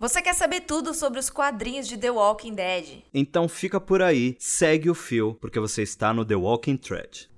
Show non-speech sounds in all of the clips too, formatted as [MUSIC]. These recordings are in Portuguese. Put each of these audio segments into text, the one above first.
Você quer saber tudo sobre os quadrinhos de The Walking Dead? Então fica por aí, segue o fio, porque você está no The Walking Thread.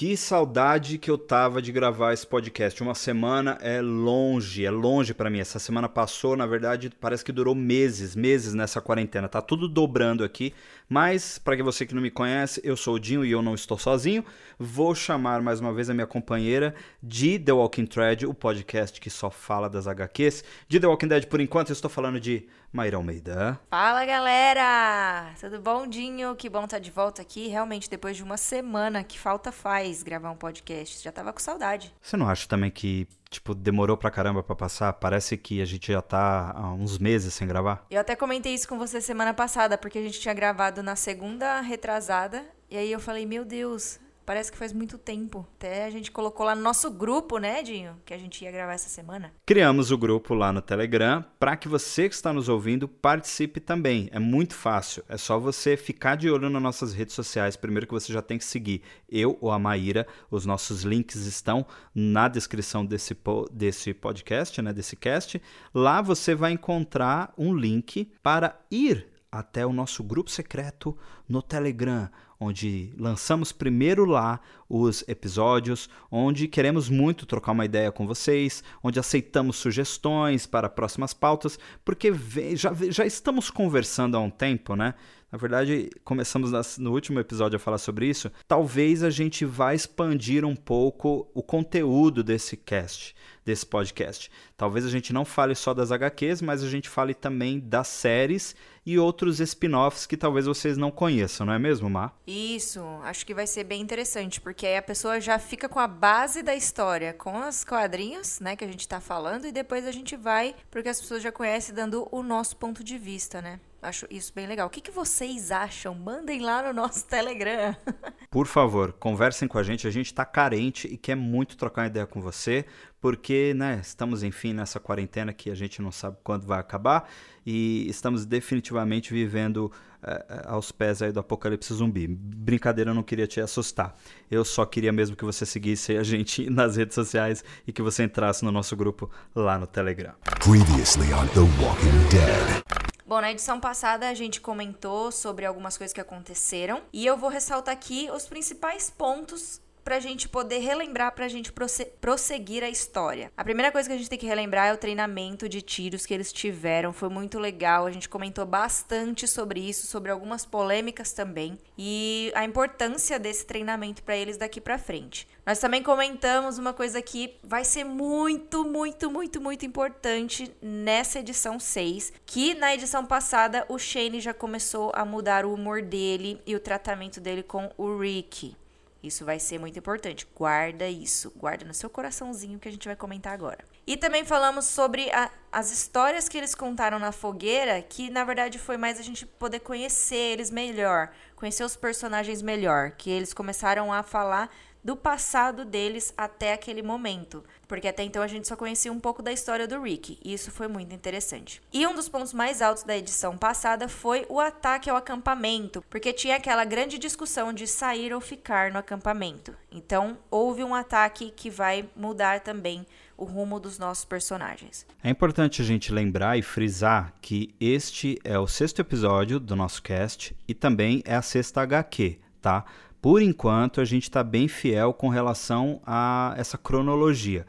Que saudade que eu tava de gravar esse podcast. Uma semana é longe, é longe para mim. Essa semana passou, na verdade, parece que durou meses, meses nessa quarentena. Tá tudo dobrando aqui. Mas, para você que não me conhece, eu sou o Dinho e eu não estou sozinho. Vou chamar mais uma vez a minha companheira de The Walking Thread, o podcast que só fala das HQs. De The Walking Dead, por enquanto, eu estou falando de Maíra Almeida. Fala galera! Tudo bom, Dinho? Que bom estar tá de volta aqui. Realmente, depois de uma semana, que falta faz gravar um podcast. Já tava com saudade. Você não acha também que, tipo, demorou pra caramba pra passar? Parece que a gente já tá há uns meses sem gravar. Eu até comentei isso com você semana passada, porque a gente tinha gravado na segunda retrasada. E aí eu falei, meu Deus, Parece que faz muito tempo. Até a gente colocou lá no nosso grupo, né, Dinho? Que a gente ia gravar essa semana. Criamos o grupo lá no Telegram para que você que está nos ouvindo participe também. É muito fácil. É só você ficar de olho nas nossas redes sociais. Primeiro que você já tem que seguir eu ou a Maíra. Os nossos links estão na descrição desse, desse podcast, né, desse cast. Lá você vai encontrar um link para ir até o nosso grupo secreto no Telegram onde lançamos primeiro lá os episódios, onde queremos muito trocar uma ideia com vocês, onde aceitamos sugestões para próximas pautas, porque já, já estamos conversando há um tempo, né? Na verdade, começamos no último episódio a falar sobre isso. Talvez a gente vá expandir um pouco o conteúdo desse cast, desse podcast. Talvez a gente não fale só das HQs, mas a gente fale também das séries e outros spin-offs que talvez vocês não conheçam, não é mesmo, Mar? Isso, acho que vai ser bem interessante, porque aí a pessoa já fica com a base da história, com os quadrinhos, né, que a gente está falando, e depois a gente vai porque as pessoas já conhecem, dando o nosso ponto de vista, né? Acho isso bem legal. O que, que vocês acham? Mandem lá no nosso Telegram. [LAUGHS] Por favor, conversem com a gente. A gente está carente e quer muito trocar ideia com você, porque né, estamos, enfim, nessa quarentena que a gente não sabe quando vai acabar e estamos definitivamente vivendo uh, aos pés aí do apocalipse zumbi. Brincadeira, eu não queria te assustar. Eu só queria mesmo que você seguisse a gente [LAUGHS] nas redes sociais e que você entrasse no nosso grupo lá no Telegram. Previously on The Walking Dead. Bom, na edição passada a gente comentou sobre algumas coisas que aconteceram e eu vou ressaltar aqui os principais pontos para a gente poder relembrar, para a gente prosseguir a história. A primeira coisa que a gente tem que relembrar é o treinamento de tiros que eles tiveram. Foi muito legal, a gente comentou bastante sobre isso, sobre algumas polêmicas também e a importância desse treinamento para eles daqui para frente. Nós também comentamos uma coisa que vai ser muito, muito, muito, muito importante nessa edição 6, que na edição passada o Shane já começou a mudar o humor dele e o tratamento dele com o Rick. Isso vai ser muito importante. Guarda isso, guarda no seu coraçãozinho que a gente vai comentar agora. E também falamos sobre a, as histórias que eles contaram na fogueira, que na verdade foi mais a gente poder conhecer eles melhor, conhecer os personagens melhor, que eles começaram a falar do passado deles até aquele momento, porque até então a gente só conhecia um pouco da história do Rick, e isso foi muito interessante. E um dos pontos mais altos da edição passada foi o ataque ao acampamento, porque tinha aquela grande discussão de sair ou ficar no acampamento. Então, houve um ataque que vai mudar também o rumo dos nossos personagens. É importante a gente lembrar e frisar que este é o sexto episódio do nosso cast e também é a sexta HQ, tá? Por enquanto, a gente está bem fiel com relação a essa cronologia.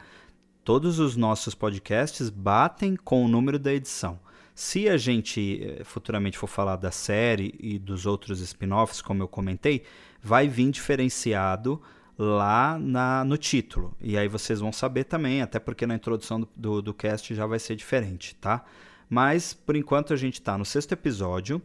Todos os nossos podcasts batem com o número da edição. Se a gente eh, futuramente for falar da série e dos outros spin-offs, como eu comentei, vai vir diferenciado lá na, no título. E aí vocês vão saber também, até porque na introdução do, do, do cast já vai ser diferente, tá? Mas por enquanto a gente está no sexto episódio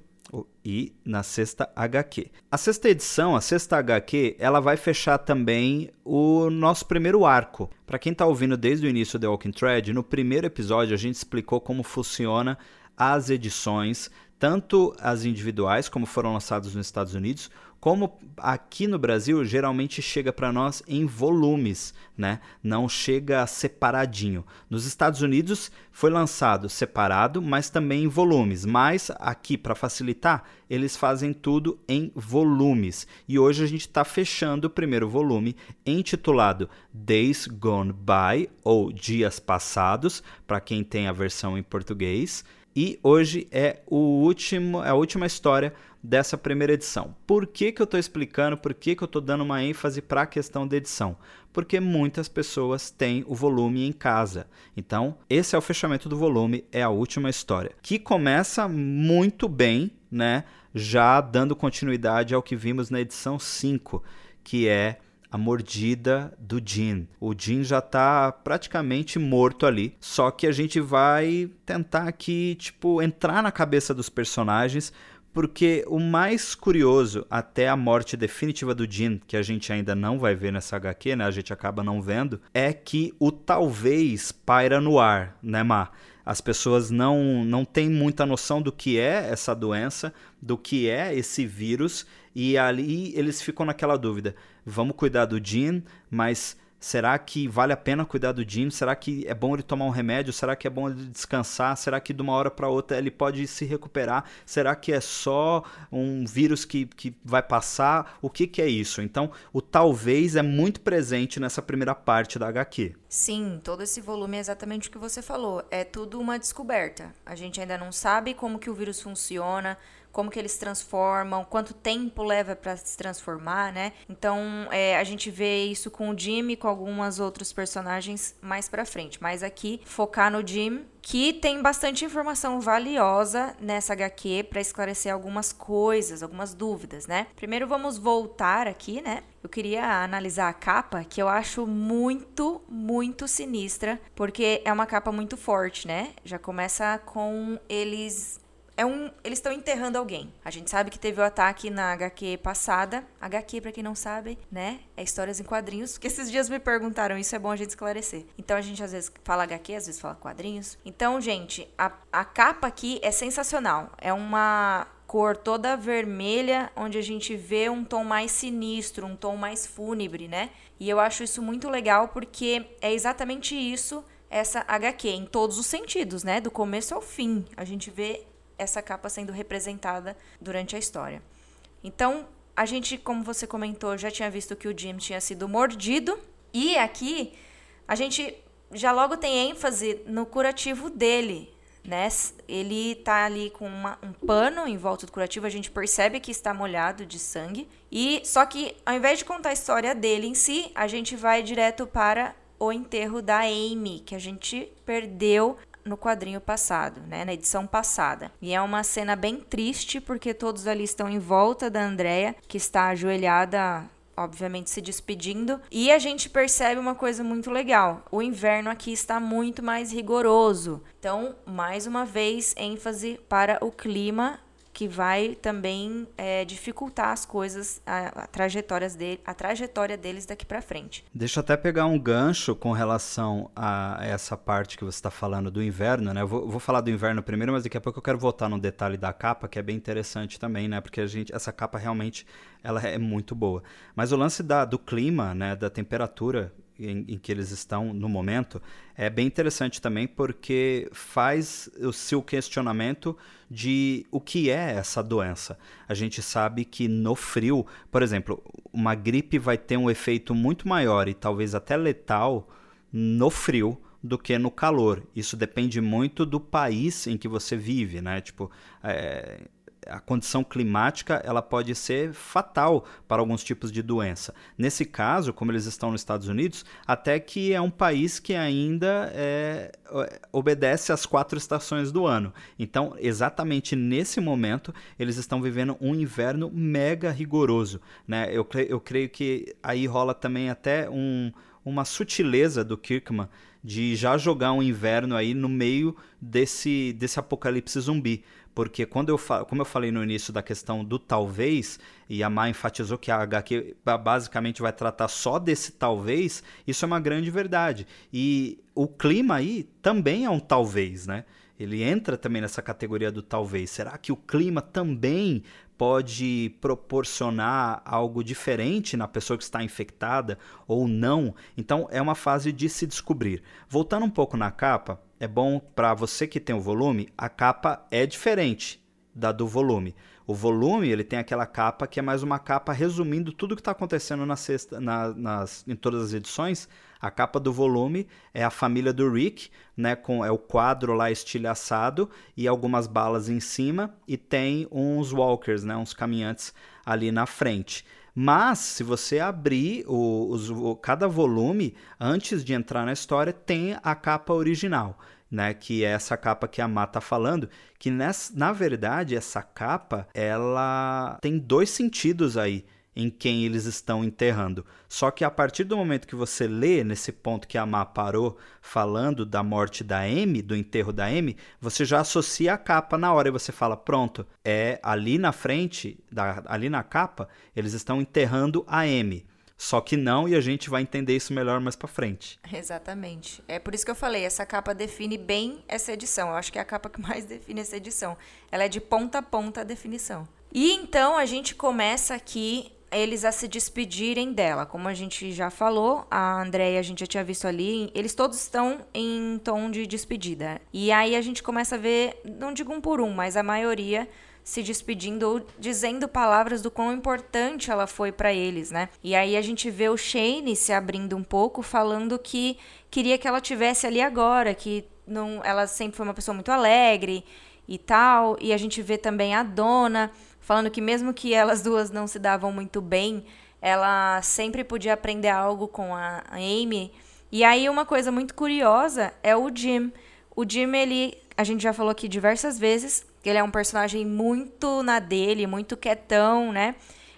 e na sexta HQ. A sexta edição, a sexta HQ, ela vai fechar também o nosso primeiro arco. Para quem está ouvindo desde o início do The Walking Thread, no primeiro episódio a gente explicou como funciona as edições, tanto as individuais, como foram lançadas nos Estados Unidos, como aqui no Brasil geralmente chega para nós em volumes, né? Não chega separadinho. Nos Estados Unidos foi lançado separado, mas também em volumes. Mas aqui para facilitar, eles fazem tudo em volumes. E hoje a gente está fechando o primeiro volume intitulado Days Gone By ou Dias Passados, para quem tem a versão em português. E hoje é o último, é a última história dessa primeira edição. Por que, que eu estou explicando, por que, que eu estou dando uma ênfase para a questão da edição? Porque muitas pessoas têm o volume em casa. Então, esse é o fechamento do volume, é a última história. Que começa muito bem, né? Já dando continuidade ao que vimos na edição 5, que é a mordida do Jin. O Jin já tá praticamente morto ali, só que a gente vai tentar aqui, tipo, entrar na cabeça dos personagens, porque o mais curioso até a morte definitiva do Jin, que a gente ainda não vai ver nessa HQ, né? A gente acaba não vendo, é que o talvez paira no ar, né, Ma? As pessoas não, não têm muita noção do que é essa doença, do que é esse vírus, e ali eles ficam naquela dúvida: vamos cuidar do Jean, mas Será que vale a pena cuidar do Jim? Será que é bom ele tomar um remédio? Será que é bom ele descansar? Será que de uma hora para outra ele pode se recuperar? Será que é só um vírus que, que vai passar? O que, que é isso? Então, o talvez é muito presente nessa primeira parte da HQ. Sim, todo esse volume é exatamente o que você falou. É tudo uma descoberta. A gente ainda não sabe como que o vírus funciona, como que eles transformam, quanto tempo leva para se transformar, né? Então é, a gente vê isso com o Jim e com algumas outros personagens mais para frente. Mas aqui focar no Jim, que tem bastante informação valiosa nessa HQ para esclarecer algumas coisas, algumas dúvidas, né? Primeiro vamos voltar aqui, né? Eu queria analisar a capa, que eu acho muito, muito sinistra, porque é uma capa muito forte, né? Já começa com eles é um, eles estão enterrando alguém. A gente sabe que teve o ataque na HQ passada. HQ, para quem não sabe, né? É histórias em quadrinhos. Porque esses dias me perguntaram, isso é bom a gente esclarecer. Então a gente às vezes fala HQ, às vezes fala quadrinhos. Então, gente, a, a capa aqui é sensacional. É uma cor toda vermelha, onde a gente vê um tom mais sinistro, um tom mais fúnebre, né? E eu acho isso muito legal porque é exatamente isso essa HQ em todos os sentidos, né? Do começo ao fim. A gente vê essa capa sendo representada durante a história. Então, a gente, como você comentou, já tinha visto que o Jim tinha sido mordido, e aqui a gente já logo tem ênfase no curativo dele, né? Ele tá ali com uma, um pano em volta do curativo, a gente percebe que está molhado de sangue. E só que ao invés de contar a história dele em si, a gente vai direto para o enterro da Amy, que a gente perdeu no quadrinho passado, né, na edição passada. E é uma cena bem triste porque todos ali estão em volta da Andrea, que está ajoelhada obviamente se despedindo. E a gente percebe uma coisa muito legal: o inverno aqui está muito mais rigoroso. Então, mais uma vez, ênfase para o clima que vai também é, dificultar as coisas, a, a, trajetórias dele, a trajetória deles daqui para frente. Deixa eu até pegar um gancho com relação a essa parte que você está falando do inverno, né? Eu vou, vou, falar do inverno primeiro, mas daqui a pouco eu quero voltar no detalhe da capa, que é bem interessante também, né? Porque a gente, essa capa realmente ela é muito boa. Mas o lance da, do clima, né? Da temperatura em, em, que eles estão no momento é bem interessante também porque faz o seu questionamento de o que é essa doença. A gente sabe que no frio, por exemplo, uma gripe vai ter um efeito muito maior e talvez até letal no frio do que no calor. Isso depende muito do país em que você vive, né? Tipo, é, a condição climática ela pode ser fatal para alguns tipos de doença. Nesse caso, como eles estão nos Estados Unidos, até que é um país que ainda é, obedece às quatro estações do ano. Então, exatamente nesse momento, eles estão vivendo um inverno mega rigoroso. Né? Eu, eu creio que aí rola também até um, uma sutileza do Kirkman de já jogar um inverno aí no meio desse, desse apocalipse zumbi porque quando eu como eu falei no início da questão do talvez, e a Má enfatizou que a HQ basicamente vai tratar só desse talvez, isso é uma grande verdade. E o clima aí também é um talvez, né? Ele entra também nessa categoria do talvez. Será que o clima também pode proporcionar algo diferente na pessoa que está infectada ou não. Então é uma fase de se descobrir. Voltando um pouco na capa, é bom para você que tem o volume, a capa é diferente da do volume. O volume ele tem aquela capa que é mais uma capa resumindo tudo o que está acontecendo na sexta, na, nas, em todas as edições. A capa do volume é a família do Rick, né, com é o quadro lá estilhaçado e algumas balas em cima e tem uns walkers, né, uns caminhantes ali na frente. Mas se você abrir o, os, o, cada volume antes de entrar na história tem a capa original né, que é essa capa que a Má tá falando, que nessa, na verdade essa capa ela tem dois sentidos aí em quem eles estão enterrando. Só que a partir do momento que você lê nesse ponto que a Má parou falando da morte da Amy, do enterro da Amy, você já associa a capa na hora e você fala, pronto, é ali na frente, da, ali na capa, eles estão enterrando a Amy. Só que não, e a gente vai entender isso melhor mais para frente. Exatamente. É por isso que eu falei, essa capa define bem essa edição. Eu acho que é a capa que mais [LAUGHS] define essa edição. Ela é de ponta a ponta a definição. E então a gente começa aqui eles a se despedirem dela. Como a gente já falou, a Andréia a gente já tinha visto ali, eles todos estão em tom de despedida. E aí a gente começa a ver, não digo um por um, mas a maioria se despedindo ou dizendo palavras do quão importante ela foi para eles, né? E aí a gente vê o Shane se abrindo um pouco, falando que queria que ela tivesse ali agora, que não, ela sempre foi uma pessoa muito alegre e tal. E a gente vê também a Dona falando que mesmo que elas duas não se davam muito bem, ela sempre podia aprender algo com a Amy. E aí uma coisa muito curiosa é o Jim. O Jim, ele, a gente já falou aqui diversas vezes, ele é um personagem muito na dele, muito quietão, né?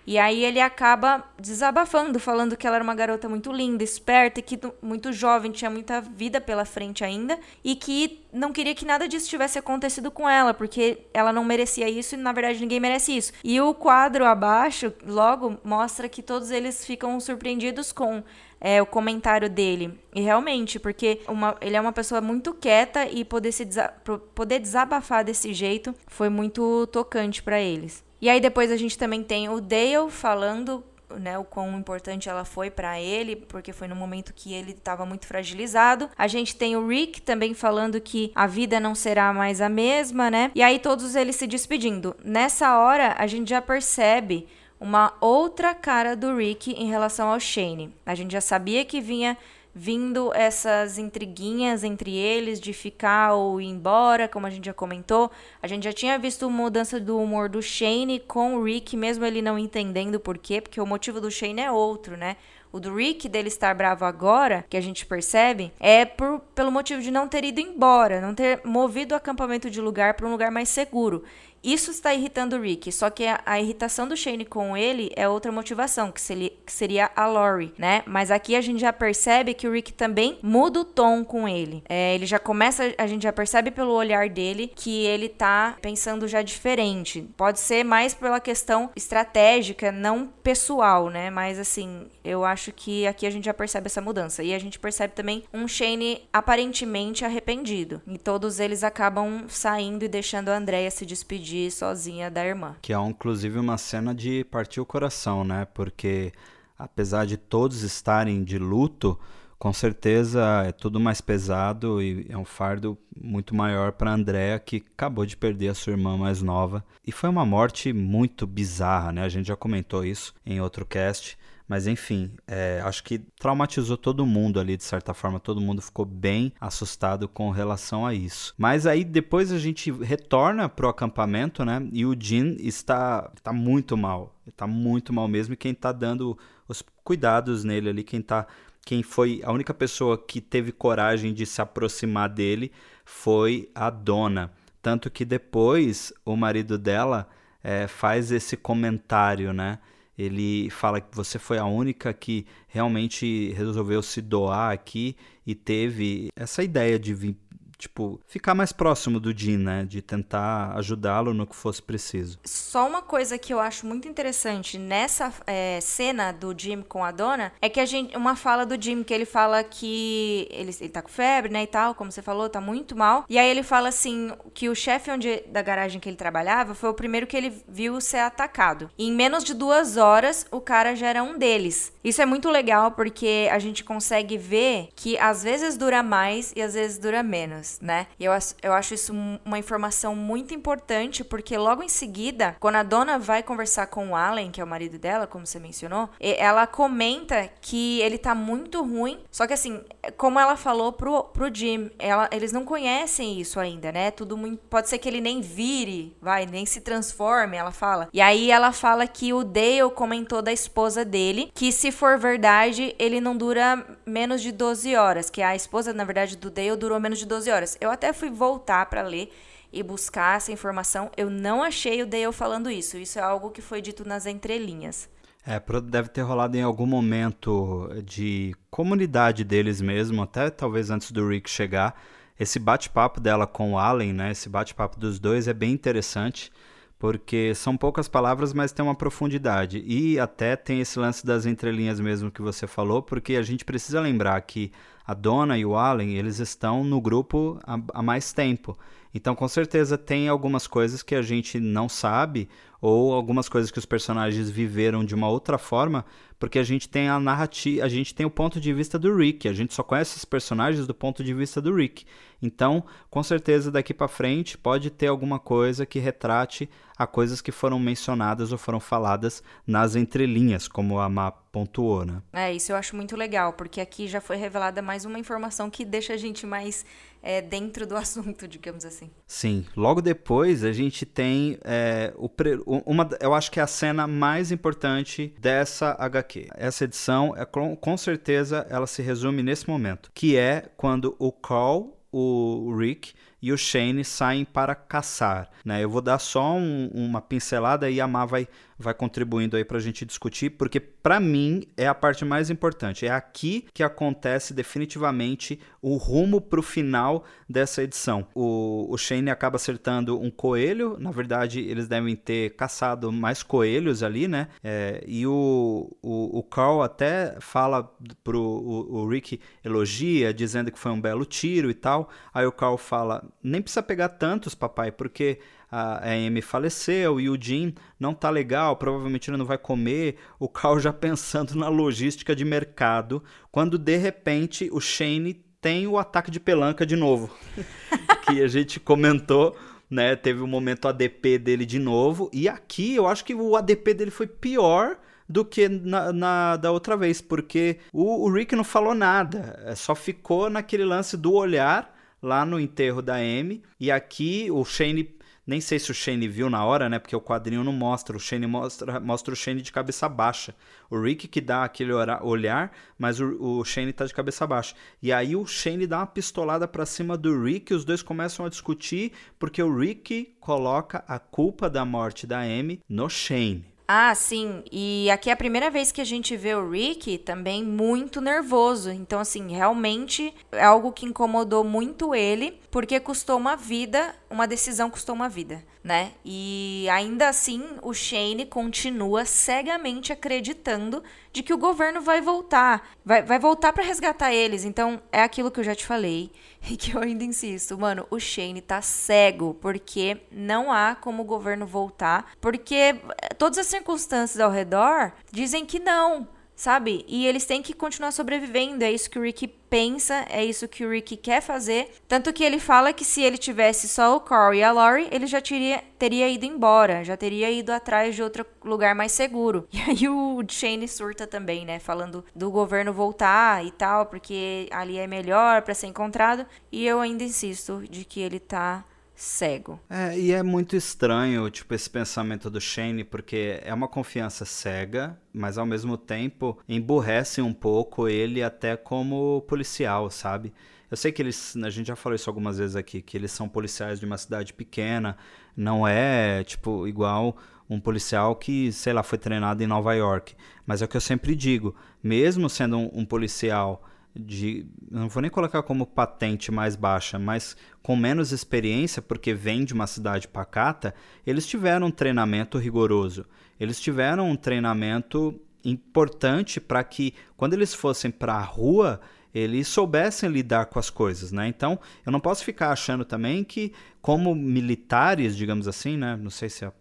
E aí ele acaba desabafando, falando que ela era uma garota muito linda, esperta e que muito jovem, tinha muita vida pela frente ainda e que não queria que nada disso tivesse acontecido com ela, porque ela não merecia isso e na verdade ninguém merece isso. E o quadro abaixo logo mostra que todos eles ficam surpreendidos com é, o comentário dele. E realmente, porque uma, ele é uma pessoa muito quieta e poder, se desa poder desabafar desse jeito foi muito tocante para eles. E aí depois a gente também tem o Dale falando né, o quão importante ela foi para ele, porque foi no momento que ele estava muito fragilizado. A gente tem o Rick também falando que a vida não será mais a mesma, né? E aí todos eles se despedindo. Nessa hora a gente já percebe uma outra cara do Rick em relação ao Shane. A gente já sabia que vinha vindo essas intriguinhas entre eles de ficar ou ir embora, como a gente já comentou. A gente já tinha visto mudança do humor do Shane com o Rick, mesmo ele não entendendo por quê, porque o motivo do Shane é outro, né? O do Rick dele estar bravo agora, que a gente percebe, é por, pelo motivo de não ter ido embora, não ter movido o acampamento de lugar para um lugar mais seguro. Isso está irritando o Rick, só que a, a, irritação do Shane com ele é outra motivação, que, seria, que seria a Lori, né? Mas aqui a gente já percebe que o Rick também muda o tom com ele. É, ele já começa, a gente já percebe pelo olhar dele que ele tá pensando já diferente. Pode ser mais pela questão estratégica, não pessoal, né? Mas assim, eu acho que aqui a gente já percebe essa mudança. E a gente percebe também um Shane aparentemente arrependido. E todos eles acabam saindo e deixando a Andrea se despedir sozinha da irmã. Que é inclusive uma cena de partir o coração, né? Porque apesar de todos estarem de luto, com certeza é tudo mais pesado e é um fardo muito maior para Andrea que acabou de perder a sua irmã mais nova e foi uma morte muito bizarra, né? A gente já comentou isso em outro cast. Mas enfim, é, acho que traumatizou todo mundo ali, de certa forma. Todo mundo ficou bem assustado com relação a isso. Mas aí depois a gente retorna pro acampamento, né? E o Jin está, está muito mal. Está muito mal mesmo. E quem está dando os cuidados nele ali, quem tá. Quem foi a única pessoa que teve coragem de se aproximar dele foi a dona. Tanto que depois o marido dela é, faz esse comentário, né? Ele fala que você foi a única que realmente resolveu se doar aqui e teve essa ideia de vir tipo, ficar mais próximo do Jim, né? De tentar ajudá-lo no que fosse preciso. Só uma coisa que eu acho muito interessante nessa é, cena do Jim com a dona é que a gente. Uma fala do Jim que ele fala que ele, ele tá com febre, né? E tal, como você falou, tá muito mal. E aí ele fala assim que o chefe onde, da garagem que ele trabalhava foi o primeiro que ele viu ser atacado. E em menos de duas horas, o cara já era um deles. Isso é muito legal porque a gente consegue ver que às vezes dura mais e às vezes dura menos, né? E eu, eu acho isso uma informação muito importante porque logo em seguida, quando a dona vai conversar com o Allen, que é o marido dela, como você mencionou, ela comenta que ele tá muito ruim. Só que assim, como ela falou pro, pro Jim, ela, eles não conhecem isso ainda, né? Tudo muito. Pode ser que ele nem vire, vai, nem se transforme, ela fala. E aí ela fala que o Dale comentou da esposa dele que se for verdade, ele não dura menos de 12 horas. Que a esposa, na verdade, do Dale durou menos de 12 horas. Eu até fui voltar para ler e buscar essa informação. Eu não achei o Dale falando isso. Isso é algo que foi dito nas entrelinhas. É, deve ter rolado em algum momento de comunidade deles mesmo, até talvez antes do Rick chegar. Esse bate-papo dela com o Allen, né? Esse bate-papo dos dois é bem interessante, porque são poucas palavras, mas tem uma profundidade. E até tem esse lance das entrelinhas mesmo que você falou, porque a gente precisa lembrar que a Dona e o Allen, eles estão no grupo há, há mais tempo. Então, com certeza, tem algumas coisas que a gente não sabe ou algumas coisas que os personagens viveram de uma outra forma, porque a gente tem a narrativa, a gente tem o ponto de vista do Rick, a gente só conhece os personagens do ponto de vista do Rick. Então, com certeza daqui para frente pode ter alguma coisa que retrate a coisas que foram mencionadas ou foram faladas nas entrelinhas, como a Má pontuou, né? É, isso eu acho muito legal, porque aqui já foi revelada mais uma informação que deixa a gente mais é, dentro do [LAUGHS] assunto, digamos assim. Sim. Logo depois a gente tem é, o pre... uma, eu acho que é a cena mais importante dessa HQ. Essa edição é com, com certeza ela se resume nesse momento, que é quando o Carl o Rick e o Shane saem para caçar. Né? Eu vou dar só um, uma pincelada e a Má vai vai contribuindo aí para a gente discutir, porque para mim é a parte mais importante. É aqui que acontece definitivamente o rumo para o final dessa edição. O, o Shane acaba acertando um coelho, na verdade eles devem ter caçado mais coelhos ali, né? É, e o, o, o, Carl até fala pro o, o Rick elogia, dizendo que foi um belo tiro e tal. Aí o Carl fala: nem precisa pegar tantos, papai, porque a Amy faleceu e o Jim não tá legal, provavelmente ele não vai comer. O Carl já [LAUGHS] pensando na logística de mercado, quando de repente o Shane tem o ataque de pelanca de novo, [LAUGHS] que a gente comentou. Né, teve o um momento ADP dele de novo, e aqui eu acho que o ADP dele foi pior do que na, na, da outra vez, porque o, o, Rick não falou nada, é, só ficou naquele lance do olhar lá no enterro da Amy, e aqui o Shane nem sei se o Shane viu na hora, né? Porque o quadrinho não mostra. O Shane mostra, mostra o Shane de cabeça baixa. O Rick que dá aquele olhar, mas o, o Shane tá de cabeça baixa. E aí o Shane dá uma pistolada para cima do Rick e os dois começam a discutir porque o Rick coloca a culpa da morte da Amy no Shane. Ah, sim. E aqui é a primeira vez que a gente vê o Rick também muito nervoso. Então, assim, realmente é algo que incomodou muito ele, porque custou uma vida, uma decisão custou uma vida, né? E ainda assim, o Shane continua cegamente acreditando de que o governo vai voltar, vai, vai voltar para resgatar eles. Então, é aquilo que eu já te falei [LAUGHS] e que eu ainda insisto, mano, o Shane tá cego, porque não há como o governo voltar, porque todas as circunstâncias ao redor dizem que não sabe? E eles têm que continuar sobrevivendo. É isso que o Rick pensa, é isso que o Rick quer fazer. Tanto que ele fala que se ele tivesse só o Carl e a Lori, ele já teria, teria ido embora, já teria ido atrás de outro lugar mais seguro. [LAUGHS] E aí o Shane surta também, né? Falando do governo voltar e tal, porque ali é melhor para ser encontrado. E eu ainda insisto de que ele tá cego. É, e é muito estranho, tipo, esse pensamento do Shane, porque é uma confiança cega, mas ao mesmo tempo emburrece um pouco ele até como policial, sabe? Eu sei que eles, a gente já falou isso algumas vezes aqui, que eles são policiais de uma cidade pequena, não é, tipo, igual um policial que, sei lá, foi treinado em Nova York. Mas é o que eu sempre digo, mesmo sendo um, um policial de. Não vou nem colocar como patente mais baixa, mas com menos experiência, porque vem de uma cidade pacata, eles tiveram um treinamento rigoroso. Eles tiveram um treinamento importante para que, quando eles fossem para a rua, eles soubessem lidar com as coisas, né? Então, eu não posso ficar achando também que, como militares, digamos assim, né? Não sei se é,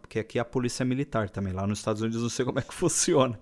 porque aqui a polícia é militar também, lá nos Estados Unidos não sei como é que [LAUGHS] funciona.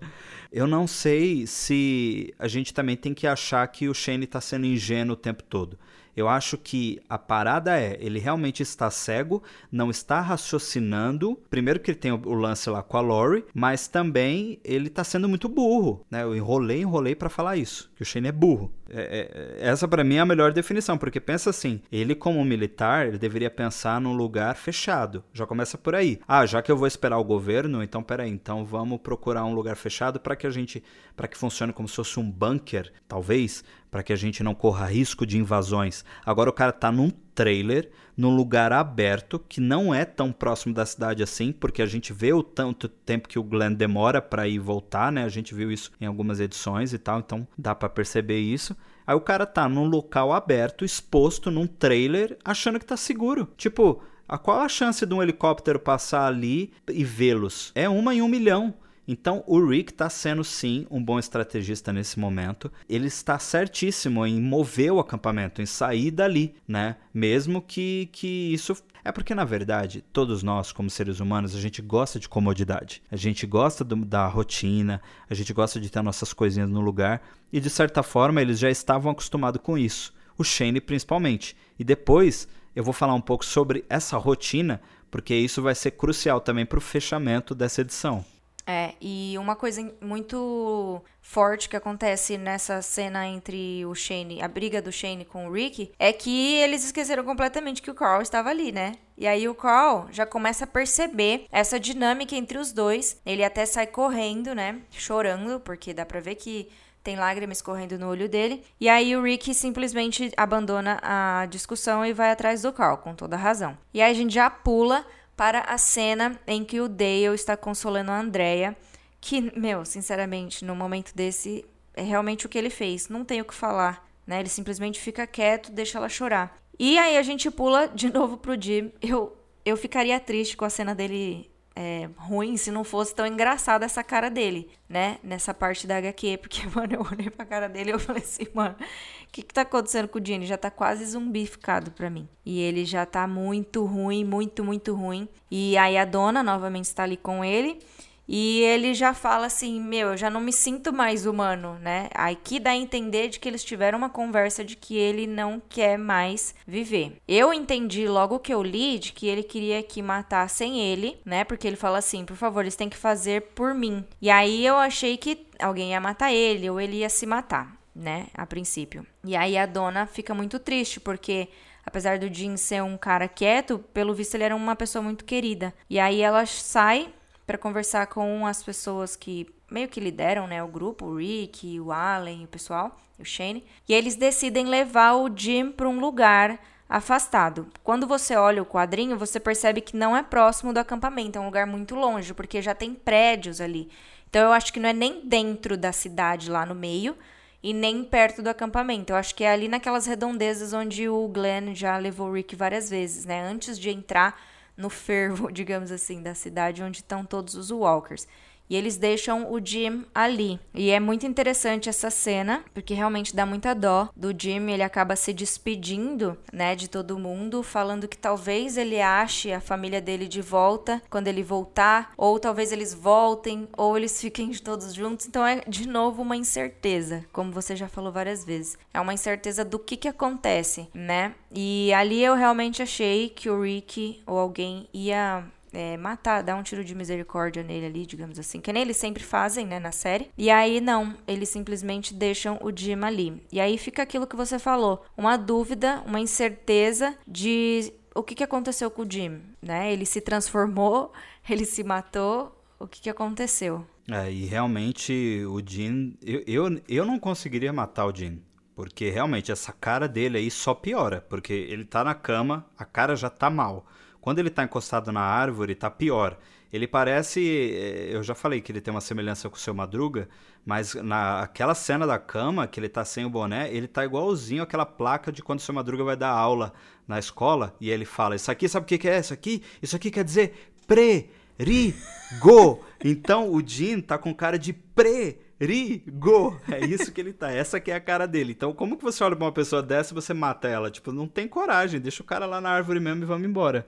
Eu não sei se a gente também tem que achar que o Shane está sendo ingênuo o tempo todo. Eu acho que a parada é, ele realmente está cego, não está raciocinando. Primeiro que ele tem o lance lá com a Lori, mas também ele está sendo muito burro, né? Eu enrolei, enrolei para falar isso, que o Shane é burro. É, é, essa para mim é a melhor definição, porque pensa assim, ele como militar, ele deveria pensar num lugar fechado. Já começa por aí. Ah, já que eu vou esperar o governo, então peraí, então vamos procurar um lugar fechado para que a gente, para que funcione como se fosse um bunker, talvez, para que a gente não corra risco de invasões. Agora o cara tá num trailer, num lugar aberto, que não é tão próximo da cidade assim, porque a gente vê o tanto tempo que o Glenn demora para ir e voltar, né? A gente viu isso em algumas edições e tal, então dá para perceber isso. Aí o cara tá num local aberto, exposto num trailer, achando que tá seguro. Tipo, a qual a chance de um helicóptero passar ali e vê-los? É uma em um milhão. Então, o Rick está sendo sim um bom estrategista nesse momento. Ele está certíssimo em mover o acampamento, em sair dali, né? Mesmo que, que isso é porque, na verdade, todos nós, como seres humanos, a gente gosta de comodidade. A gente gosta do, da rotina, a gente gosta de ter nossas coisinhas no lugar. E, de certa forma, eles já estavam acostumados com isso. O Shane, principalmente. E depois eu vou falar um pouco sobre essa rotina, porque isso vai ser crucial também para o fechamento dessa edição. É, e uma coisa muito forte que acontece nessa cena entre o Shane, a briga do Shane com o Rick, é que eles esqueceram completamente que o Carl estava ali, né? E aí o Carl já começa a perceber essa dinâmica entre os dois. Ele até sai correndo, né? Chorando, porque dá pra ver que tem lágrimas correndo no olho dele. E aí o Rick simplesmente abandona a discussão e vai atrás do Carl, com toda razão. E aí a gente já pula para a cena em que o Dale está consolando a Andrea, que, meu, sinceramente, no momento desse, é realmente o que ele fez. Não tem o que falar, né? Ele simplesmente fica quieto, deixa ela chorar. E aí a gente pula de [LAUGHS] novo pro Jim. Eu, eu ficaria triste com a cena dele é, ruim se não fosse tão engraçada essa cara dele, né? Nessa parte da HQ. Porque, [LAUGHS] mano, eu olhei pra cara dele e eu falei assim, mano, o que que tá acontecendo com o Jimmy? Já tá quase zumbificado pra mim. E ele já tá muito ruim, muito, muito ruim. E aí a dona novamente está ali com ele. E ele já fala assim: Meu, eu já não me sinto mais humano, né? Aí que dá a entender de que eles tiveram uma conversa de que ele não quer mais viver. Eu entendi logo que eu li de que ele queria que matassem ele, né? Porque ele fala assim: Por favor, eles têm que fazer por mim. E aí eu achei que alguém ia matar ele ou ele ia se matar, né? A princípio. E aí a dona fica muito triste porque apesar do Jim ser um cara quieto, pelo visto ele era uma pessoa muito querida. E aí ela sai para conversar com as pessoas que meio que lideram, né, o grupo, o Rick, o Allen, o pessoal, o Shane, e eles decidem levar o Jim para um lugar afastado. Quando você olha o quadrinho, você percebe que não é próximo do acampamento, é um lugar muito longe, porque já tem prédios ali. Então eu acho que não é nem dentro da cidade lá no meio e nem perto do acampamento. Eu acho que é ali naquelas redondezas onde o Glenn já levou o Rick várias vezes, né? Antes de entrar no fervo, [LAUGHS] digamos assim, da cidade onde estão todos os walkers. E eles deixam o Jim ali. E é muito interessante essa cena, porque realmente dá muita dó do Jim. Ele acaba se despedindo, né, de todo mundo, falando que talvez ele ache a família dele de volta quando ele voltar, ou talvez eles voltem, ou eles fiquem [LAUGHS] todos juntos. Então é de novo uma incerteza, como você já falou várias vezes. É uma incerteza do que que acontece, né? E ali eu realmente achei que o Rick ou alguém ia é, matar, dar um tiro de misericórdia nele ali, digamos assim, que nem eles sempre fazem, né, na série. E aí não, eles simplesmente deixam o Jim ali. E aí fica aquilo que você falou, uma dúvida, uma incerteza de o que, que aconteceu com o Jim, né? Ele se transformou, [LAUGHS] ele se matou, o que, que aconteceu? É, e realmente o Jim, eu, eu, eu não conseguiria matar o Jim. Porque realmente essa cara dele aí só piora. Porque ele tá na cama, a cara já tá mal. Quando ele está encostado na árvore, está pior. Ele parece. Eh, eu já falei que ele tem uma semelhança com o seu Madruga, mas naquela cena da cama, que ele tá sem o boné, ele tá igualzinho aquela placa de quando o seu Madruga vai dar aula na escola e ele fala: Isso aqui, sabe o que é? Isso aqui? Isso aqui quer dizer pre, ri, go. Então o Jin tá com cara de pre. Rigo! É isso que ele tá. Essa que é a cara dele. Então, como que você olha pra uma pessoa dessa e você mata ela? Tipo, não tem coragem. Deixa o cara lá na árvore mesmo e vamos embora.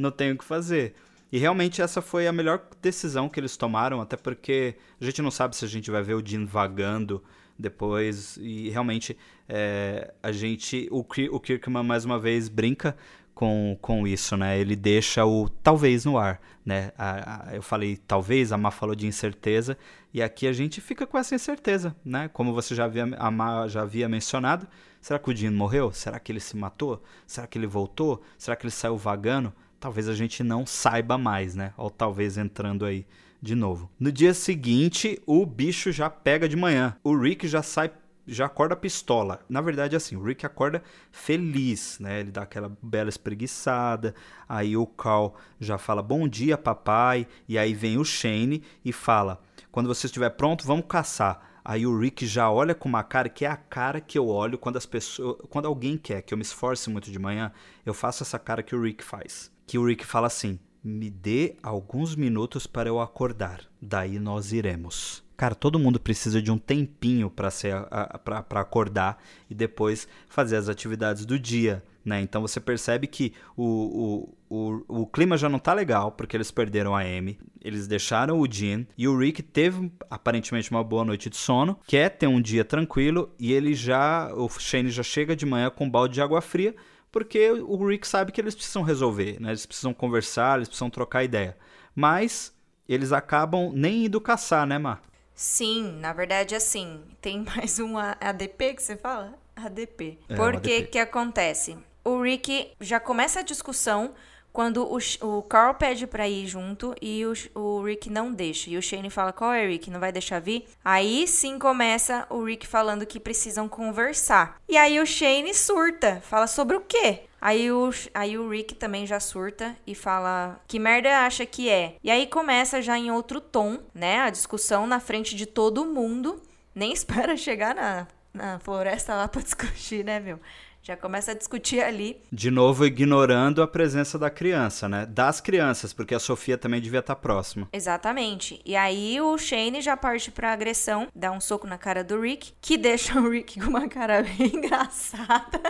Não tem o que fazer. E realmente essa foi a melhor decisão que eles tomaram, até porque a gente não sabe se a gente vai ver o Dean vagando depois. E realmente é, a gente. O, o Kirkman mais uma vez brinca com, com isso, né? Ele deixa o talvez no ar, né? A, a, eu falei talvez, a Má falou de incerteza, e aqui a gente fica com essa incerteza, né? Como você já havia, a Má já havia mencionado, será que o Dean morreu? Será que ele se matou? Será que ele voltou? Será que ele saiu vagando? Talvez a gente não saiba mais, né? Ou talvez entrando aí de novo. No dia seguinte, o bicho já pega de manhã. O Rick já sai já acorda pistola. Na verdade, assim, o Rick acorda feliz, né? Ele dá aquela bela espreguiçada. Aí o Carl já fala bom dia, papai. E aí vem o Shane e fala: quando você estiver pronto, vamos caçar. Aí o Rick já olha com uma cara que é a cara que eu olho quando as pessoas, quando alguém quer que eu me esforce muito de manhã, eu faço essa cara que o Rick faz que o Rick fala assim: me dê alguns minutos para eu acordar, daí nós iremos. Cara, todo mundo precisa de um tempinho para acordar e depois fazer as atividades do dia. Né? Então você percebe que o, o, o, o clima já não tá legal, porque eles perderam a Amy, eles deixaram o Jean, e o Rick teve aparentemente uma boa noite de sono, quer ter um dia tranquilo, e ele já. O Shane já chega de manhã com um balde de água fria porque o Rick sabe que eles precisam resolver, né? Eles precisam conversar, eles precisam trocar ideia. Mas eles acabam nem indo caçar, né, Mar? Sim, na verdade, assim, tem [LAUGHS] mais um ADP que você fala? ADP. É, Porque o que acontece? O Rick já começa a discussão quando o, o Carl pede pra ir junto e o, o Rick não deixa. E o Shane fala: Qual é, Rick? Não vai deixar vir? Aí sim começa o Rick falando que precisam conversar. E aí o Shane surta, fala sobre o quê? Aí o, aí o Rick também já surta e fala que merda acha que é. E aí começa já em outro tom, né? A discussão na frente de todo mundo. Nem [LAUGHS] espera chegar na, na floresta lá pra discutir, né, meu? Já começa a discutir ali. De novo, ignorando a presença da criança, né? Das crianças, porque a Sofia também devia estar próxima. Exatamente. E aí o Shane já parte pra agressão, dá um soco na cara do Rick, que deixa o Rick com uma cara [LAUGHS] bem engraçada.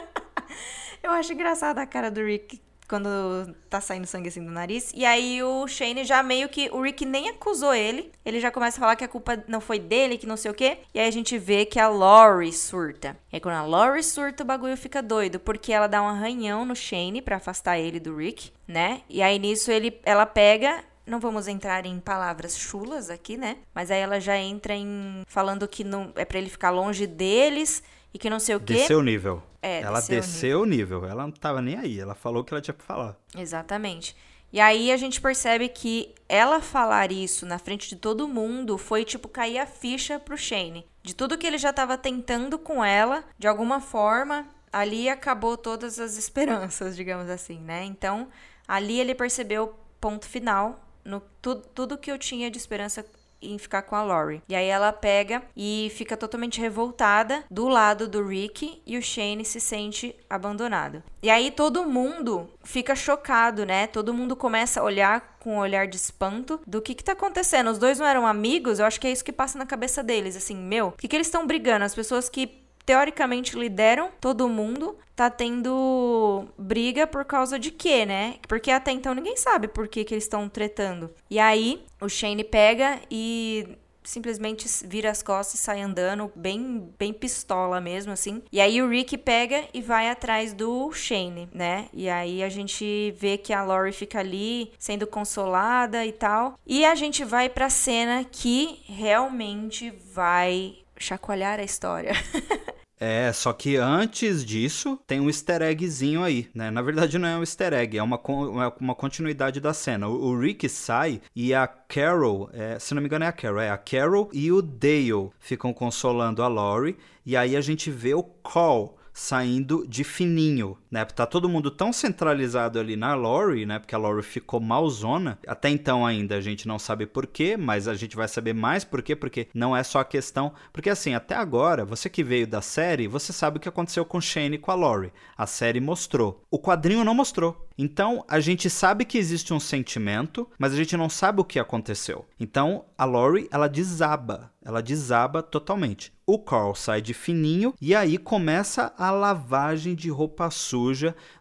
Eu acho engraçada a cara do Rick quando tá saindo sangue assim do nariz. E aí o Shane já meio que. O Rick nem acusou ele. Ele já começa a falar que a culpa não foi dele, que não sei o quê. E aí a gente vê que a Lori surta. E aí quando a Lori surta, o bagulho fica doido. Porque ela dá um arranhão no Shane para afastar ele do Rick, né? E aí nisso ele, ela pega não vamos entrar em palavras chulas aqui, né? Mas aí ela já entra em falando que não é para ele ficar longe deles e que não sei o quê. Desceu o nível. É, ela desceu, o nível. nível. Ela não tava nem aí. Ela falou o que ela tinha pra falar. Exatamente. E aí a gente percebe que ela falar isso na frente de todo mundo foi tipo cair a ficha pro Shane. De tudo que ele já estava tentando com ela, de alguma forma, ali acabou todas as esperanças, digamos assim, né? Então, ali ele percebeu ponto final no tudo, tudo que eu tinha de esperança em ficar com a Lori. E aí ela pega e fica totalmente revoltada do lado do Rick e o Shane se sente abandonado. E aí todo mundo fica chocado, né? Todo mundo começa a olhar com um olhar de espanto do que que tá acontecendo. Os dois não eram amigos? Eu acho que é isso que passa na cabeça deles, assim, meu, o que que eles estão brigando? As pessoas que teoricamente lideram todo mundo, tá tendo briga por causa de quê, né? Porque até então ninguém sabe por que, que eles estão tretando. E aí o Shane pega e simplesmente vira as costas e sai andando, bem, bem pistola mesmo, assim. E aí o Rick pega e vai atrás do Shane, né? E aí a gente vê que a Lori fica ali sendo consolada e tal. E a gente vai pra cena que realmente vai chacoalhar a história. [LAUGHS] É, só que antes disso tem um easter eggzinho aí, né? Na verdade não é um easter egg, é uma, é uma continuidade da cena. O, o Rick sai e a Carol, é, se não me engano é a Carol, é a Carol e o Dale ficam consolando a Lori e aí a gente vê o Call saindo de fininho, né? Tá todo mundo tão centralizado ali na Lori, né? Porque a Lori ficou malzona. Até então ainda a gente não sabe por quê, mas a gente vai saber mais por quê, porque não é só a questão, porque assim, até agora, você que veio da série, você sabe o que aconteceu com Shane e com a Lori. A série mostrou. O quadrinho não mostrou. Então, a gente sabe que existe um sentimento, mas a gente não sabe o que aconteceu. Então, a Lori, ela desaba. Ela desaba totalmente. O Carl sai de fininho e aí começa a lavagem de roupa suja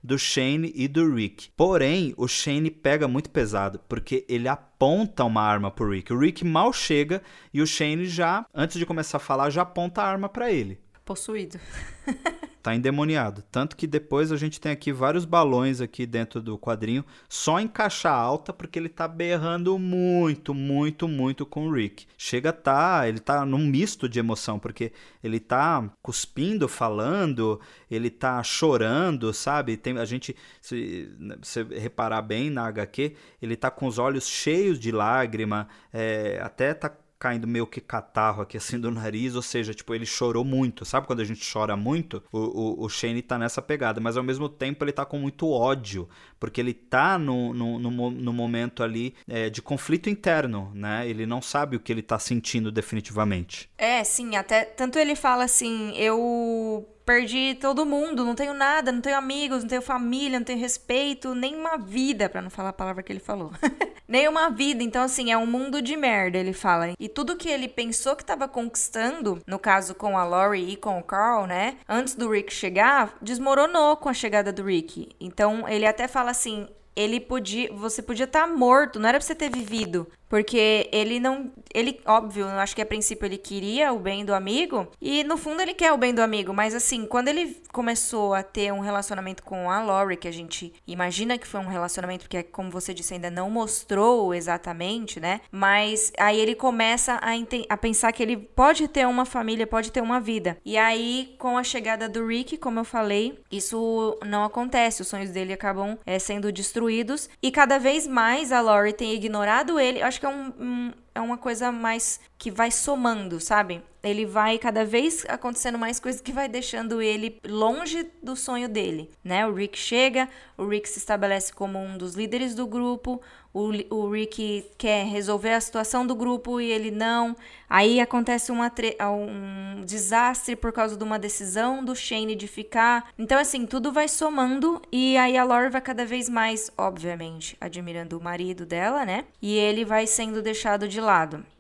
do Shane e do Rick. Porém, o Shane pega muito pesado, porque ele aponta uma arma pro Rick. O Rick mal chega e o Shane já, antes de começar a falar, já aponta a arma para ele. Possuído. [LAUGHS] tá endemoniado. Tanto que depois a gente tem aqui vários balões aqui dentro do quadrinho, só em caixa alta, porque ele tá berrando muito, muito, muito com o Rick. Chega tá, ele tá num misto de emoção, porque ele tá cuspindo, falando, ele tá chorando, sabe? Tem a gente se você reparar bem na HQ, ele tá com os olhos cheios de lágrima, é, até tá caindo meio que catarro aqui [LAUGHS] assim do nariz, ou seja, tipo, ele chorou muito. Sabe quando a gente chora muito? O, o, o Shane tá nessa pegada, mas ao mesmo tempo ele tá com muito ódio, porque ele tá no, no, no, no momento ali é, de conflito interno, né? Ele não sabe o que ele tá sentindo definitivamente. É, sim, até tanto ele fala assim, eu perdi todo mundo, não tenho nada, não tenho amigos, não tenho família, não tenho respeito, nem uma vida, para não falar a palavra que ele falou. [LAUGHS] nem uma vida, então assim, é um mundo de merda, ele fala. E tudo que ele pensou que estava conquistando, no caso com a Lori e com o Carl, né, antes do Rick chegar, desmoronou com a chegada do Rick. Então ele até fala assim: ele podia, você podia estar tá morto, não era pra você ter vivido. Porque ele não. Ele, óbvio, eu acho que a princípio ele queria o bem do amigo. E no fundo ele quer o bem do amigo. Mas assim, quando ele começou a ter um relacionamento com a Lori, que a gente imagina que foi um relacionamento, porque, como você disse, ainda não mostrou exatamente, né? Mas aí ele começa a, a pensar que ele pode ter uma família, pode ter uma vida. E aí, com a chegada do Rick, como eu falei, isso não acontece. Os sonhos dele acabam é, sendo destruídos. E cada vez mais a Lori tem ignorado ele. Acho acho que é um, um é uma coisa mais que vai somando, sabe? Ele vai cada vez acontecendo mais coisas que vai deixando ele longe do sonho dele, né? O Rick chega, o Rick se estabelece como um dos líderes do grupo, o, o Rick quer resolver a situação do grupo e ele não. Aí acontece uma um desastre por causa de uma decisão do Shane de ficar. Então, assim, tudo vai somando e aí a Lore vai cada vez mais, obviamente, admirando o marido dela, né? E ele vai sendo deixado de lado.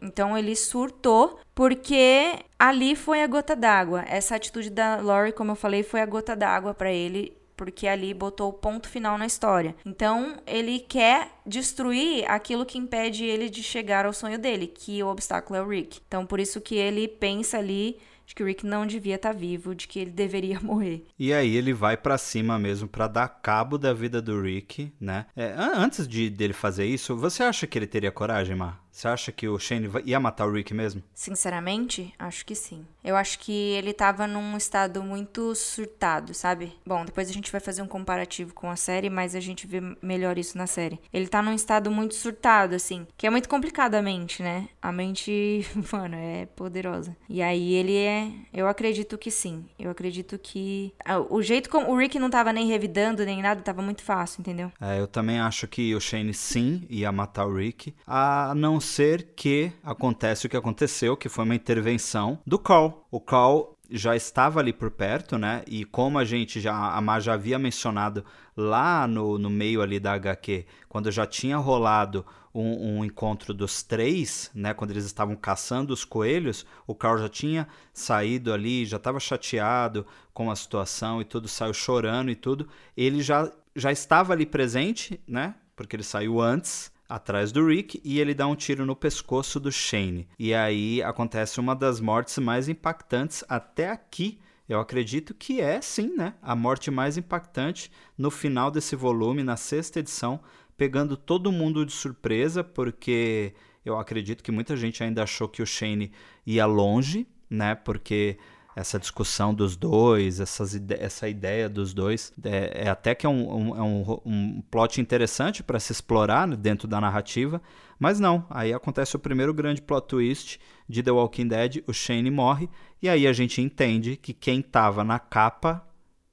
Então ele surtou porque ali foi a gota d'água. Essa atitude da Lori, como eu falei, foi a gota d'água para ele porque ali botou o ponto final na história. Então, ele quer destruir aquilo que impede ele de chegar ao sonho dele, que o obstáculo é o Rick. Então, por isso que ele pensa ali de que o Rick não devia estar tá vivo, de que ele deveria [LAUGHS] morrer. E aí ele vai para cima mesmo para dar cabo da vida do Rick, né? É, antes de dele fazer isso, você acha que ele teria coragem, Mar? Você acha que o Shane ia matar o Rick mesmo? Sinceramente, acho que sim. Eu acho que ele tava num estado muito surtado, sabe? Bom, depois a gente vai fazer um comparativo com a série, mas a gente vê melhor isso na série. Ele tá num estado muito surtado, assim, que é muito complicado a mente, né? A mente, [LAUGHS] mano, é poderosa. E aí ele é. Eu acredito que sim. Eu acredito que. Ah, o jeito como. O Rick não tava nem revidando nem nada, tava muito fácil, entendeu? É, eu também acho que o Shane sim ia matar o Rick. A não ser que acontece o que aconteceu, que foi uma intervenção do Carl. O Carl já estava ali por perto, né? E como a gente já, a Mar já havia mencionado lá no, no meio ali da HQ, quando já tinha rolado um, um, encontro dos três, né? Quando eles estavam caçando os coelhos, o Carl já tinha saído ali, já estava chateado com a situação e tudo, saiu chorando e tudo. Ele já, já estava ali presente, né? Porque ele saiu antes atrás do Rick e ele dá um tiro no pescoço do Shane. E aí acontece uma das mortes mais impactantes até aqui. Eu acredito que é sim, né? A morte mais impactante no final desse volume, na sexta edição, pegando todo mundo de surpresa, porque eu acredito que muita gente ainda achou que o Shane ia longe, né? Porque essa discussão dos dois, essas ide essa ideia dos dois, é, é até que é um, um, é um, um plot interessante para se explorar dentro da narrativa, mas não, aí acontece o primeiro grande plot twist de The Walking Dead, o Shane morre, e aí a gente entende que quem estava na capa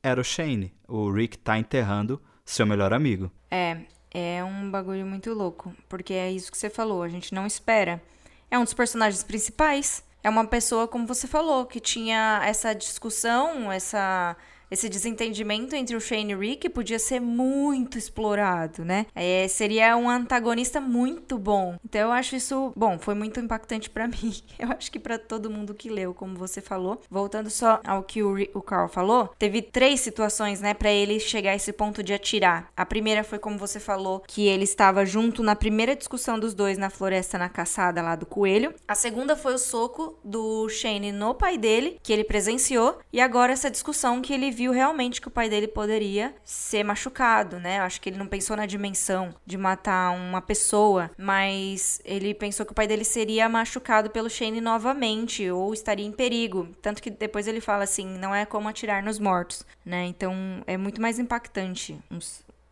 era o Shane. O Rick tá enterrando seu melhor amigo. É, é um bagulho muito louco, porque é isso que você falou, a gente não espera. É um dos personagens principais. É uma pessoa, como você falou, que tinha essa discussão, essa esse desentendimento entre o Shane e o Rick podia ser muito explorado, né? É, seria um antagonista muito bom. Então eu acho isso, bom, foi muito impactante para [LAUGHS] mim. Eu acho que para todo mundo que leu, como você falou. Voltando só ao que o, o Carl falou, teve três situações, né, para ele chegar a esse ponto de atirar. A primeira foi como você falou, que ele estava junto na primeira discussão dos dois na floresta na caçada lá do coelho. A segunda foi o soco do Shane no pai dele, que ele presenciou, e agora essa discussão que ele viu realmente que o pai dele poderia ser machucado, né? Acho que ele não pensou na dimensão de matar uma pessoa, mas ele pensou que o pai dele seria machucado pelo Shane novamente ou estaria em perigo. Tanto que depois ele fala assim: não é como atirar nos mortos, né? Então é muito mais impactante